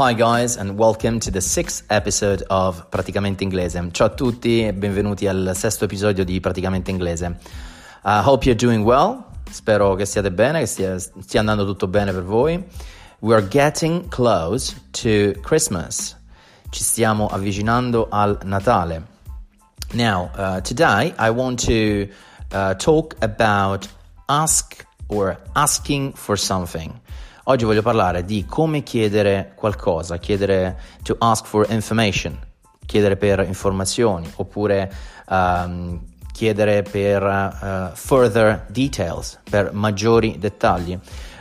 Hi guys and welcome to the sixth episode of Praticamente Inglese. Ciao a tutti e benvenuti al sesto episodio di Praticamente Inglese. I uh, hope you're doing well. Spero che stiate bene, che stia, stia andando tutto bene per voi. We are getting close to Christmas. Ci stiamo avvicinando al Natale. Now, uh, today I want to uh, talk about ask or asking for something. Oggi voglio parlare di come chiedere qualcosa, chiedere to ask for information, chiedere per informazioni, oppure um, chiedere per uh, further details, per maggiori dettagli.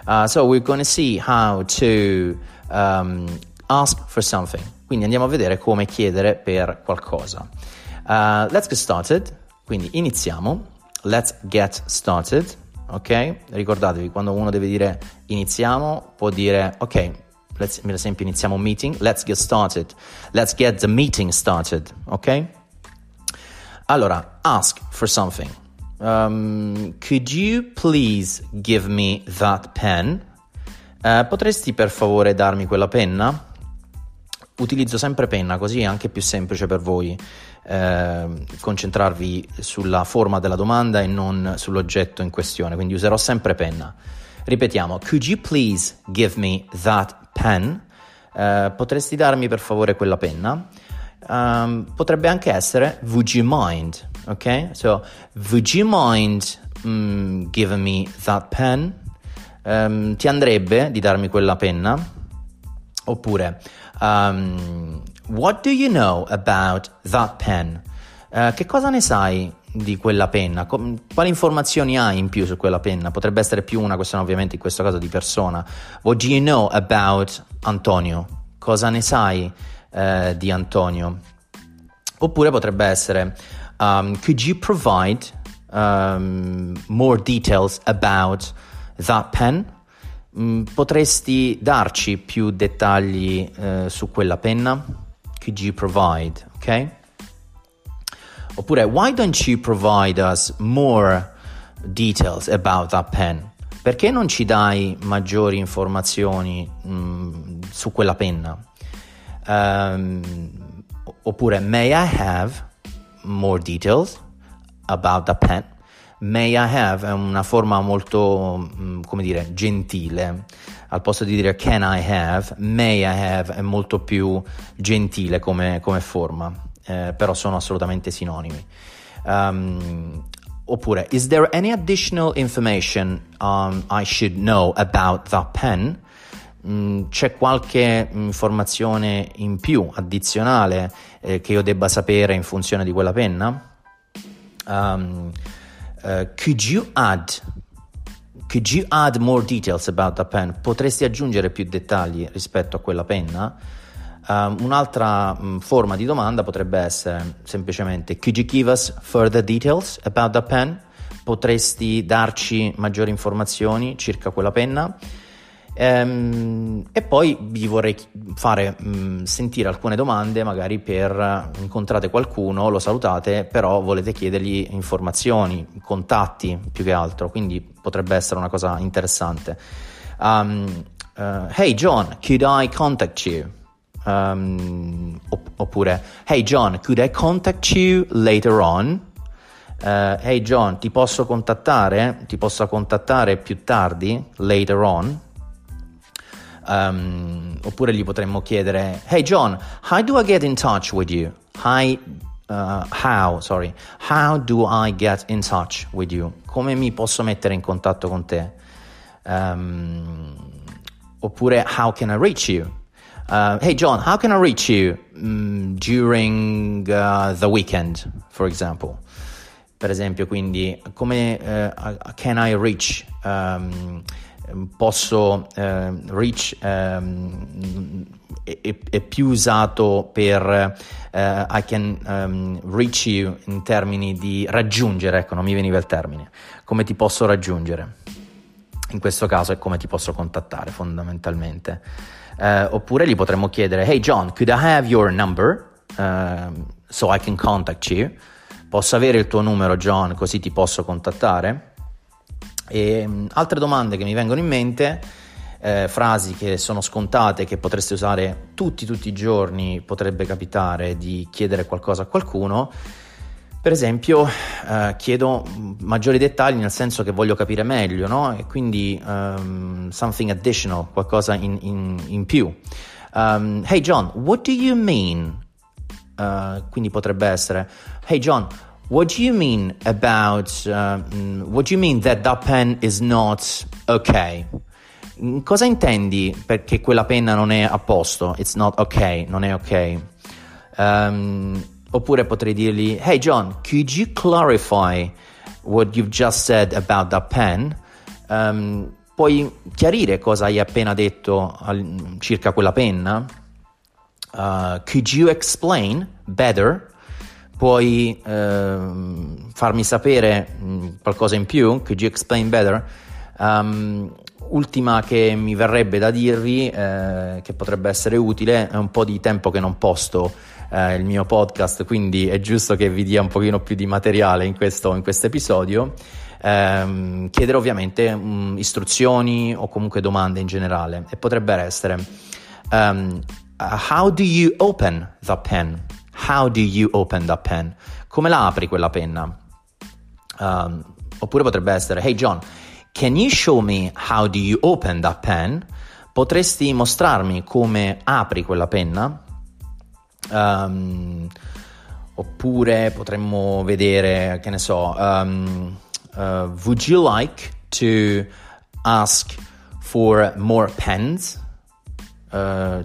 Uh, so we're going to see how to um, ask for something. Quindi andiamo a vedere come chiedere per qualcosa. Uh, let's get started. Quindi iniziamo. Let's get started ok? Ricordatevi, quando uno deve dire iniziamo, può dire ok, let's, per esempio iniziamo un meeting, let's get started, let's get the meeting started, ok? Allora, ask for something. Um, could you please give me that pen? Uh, potresti per favore darmi quella penna? Utilizzo sempre penna, così è anche più semplice per voi eh, concentrarvi sulla forma della domanda e non sull'oggetto in questione, quindi userò sempre penna. Ripetiamo, could you please give me that pen? Eh, potresti darmi per favore quella penna? Um, potrebbe anche essere would you mind? Ok? So, would you mind mm, giving me that pen? Um, ti andrebbe di darmi quella penna? Oppure, um, what do you know about that pen? Uh, che cosa ne sai di quella penna? Com- quali informazioni hai in più su quella penna? Potrebbe essere più una questione, ovviamente, in questo caso di persona. What do you know about Antonio? Cosa ne sai uh, di Antonio? Oppure potrebbe essere, um, could you provide um, more details about that pen? Mm, potresti darci più dettagli eh, su quella penna? Could you provide? Ok? Oppure, why don't you provide us more details about that pen? Perché non ci dai maggiori informazioni mm, su quella penna? Um, oppure, may I have more details about the pen? May I have è una forma molto, mm, come dire, gentile. Al posto di dire can I have, may I have è molto più gentile come, come forma, eh, però sono assolutamente sinonimi. Um, oppure, is there any additional information um, I should know about that pen? Mm, c'è qualche informazione in più, addizionale, eh, che io debba sapere in funzione di quella penna? Um, Uh, could you add Could you add more details about the pen? Potresti aggiungere più dettagli rispetto a quella penna? Um, un'altra um, forma di domanda potrebbe essere semplicemente Could you give us further details about the pen? Potresti darci maggiori informazioni circa quella penna? Ehm, e poi vi vorrei fare mh, mm, sentire alcune domande, magari per uh, incontrate qualcuno, lo salutate, però volete chiedergli informazioni, contatti più che altro, quindi potrebbe essere una cosa interessante. Um, uh, hey John, could I contact you? Um, opp- oppure Hey John, could I contact you later on? uh, hey John, ti posso contattare? Ti posso contattare più tardi, later on? Um, oppure gli potremmo chiedere, hey John, how do I get in touch with you? Hi, uh, how, sorry, how do I get in touch with you? Come mi posso mettere in contatto con te? Um, oppure, how can I reach you? Uh, hey John, how can I reach you um, during uh, the weekend, for example? Per esempio, quindi, come uh, can I reach um, posso eh, reach ehm, è, è, più usato per eh, I can um, reach you in termini di raggiungere, ecco non mi veniva il termine, come ti posso raggiungere. In questo caso è come ti posso contattare fondamentalmente. Eh, oppure gli potremmo chiedere Hey John, could I have your number uh, so I can contact you? Posso avere il tuo numero John così ti posso contattare? E um, altre domande che mi vengono in mente, eh, frasi che sono scontate, che potreste usare tutti, tutti i giorni, potrebbe capitare di chiedere qualcosa a qualcuno. Per esempio, eh, chiedo maggiori dettagli nel senso che voglio capire meglio, no? E quindi um, something additional, qualcosa in, in, in più. Um, hey John, what do you mean? Uh, quindi potrebbe essere, hey John, What do you mean about, uh, what do you mean that that pen is not okay? Cosa intendi perché quella penna non è a posto? It's not okay, non è ok. Um, oppure potrei dirgli, hey John, could you clarify what you've just said about that pen? Um, puoi chiarire cosa hai appena detto al, circa quella penna? Uh, could you explain better? Puoi eh, farmi sapere mm, qualcosa in più? Could you explain better? Um, ultima che mi verrebbe da dirvi, eh, che potrebbe essere utile, è un po' di tempo che non posto eh, il mio podcast, quindi è giusto che vi dia un pochino più di materiale in questo in episodio. Eh, chiedere ovviamente um, istruzioni o comunque domande in generale e potrebbe essere um, How do you open the pen? How do you open that pen? Come la apri quella penna? Um, oppure potrebbe essere Hey John, can you show me how do you open that pen? Potresti mostrarmi come apri quella penna? Um, oppure potremmo vedere, che ne so, um, uh, would you like to ask for more pens? Uh,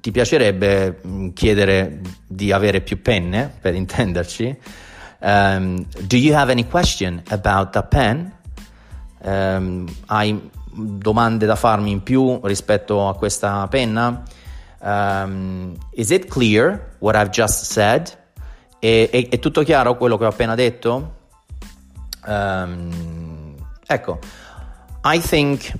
ti piacerebbe mm, chiedere di avere più penne, per intenderci? Um, do you have any question about the pen? Um, hai domande da farmi in più rispetto a questa penna? Um, is it clear what I've just said? È, è, è tutto chiaro quello che ho appena detto? Um, ecco, I think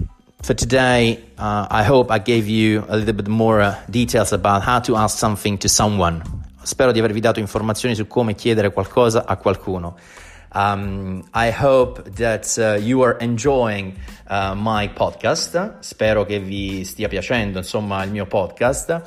For today, uh, I hope I gave you a little bit more uh, details about how to ask something to someone. Spero di avervi dato informazioni su come chiedere qualcosa a qualcuno. Um, I hope that uh, you are enjoying uh, my podcast. Spero che vi stia piacendo, insomma, il mio podcast.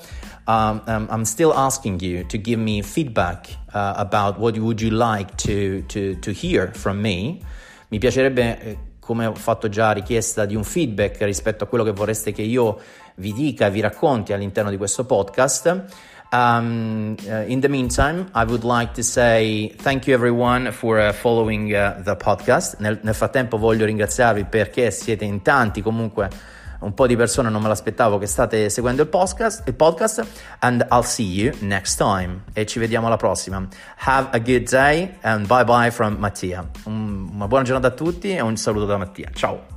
Um, um, I'm still asking you to give me feedback uh, about what would you like to, to, to hear from me. Mi piacerebbe eh, come ho fatto già richiesta di un feedback rispetto a quello che vorreste che io vi dica, vi racconti all'interno di questo podcast. Um, uh, in the meantime, I would like to say thank you everyone for uh, following uh, the podcast. Nel, nel frattempo voglio ringraziarvi perché siete in tanti comunque un po' di persone non me l'aspettavo che state seguendo il podcast, il podcast and I'll see you next time e ci vediamo alla prossima. Have a good day and bye bye from Mattia. Un, una buona giornata a tutti e un saluto da Mattia. Ciao.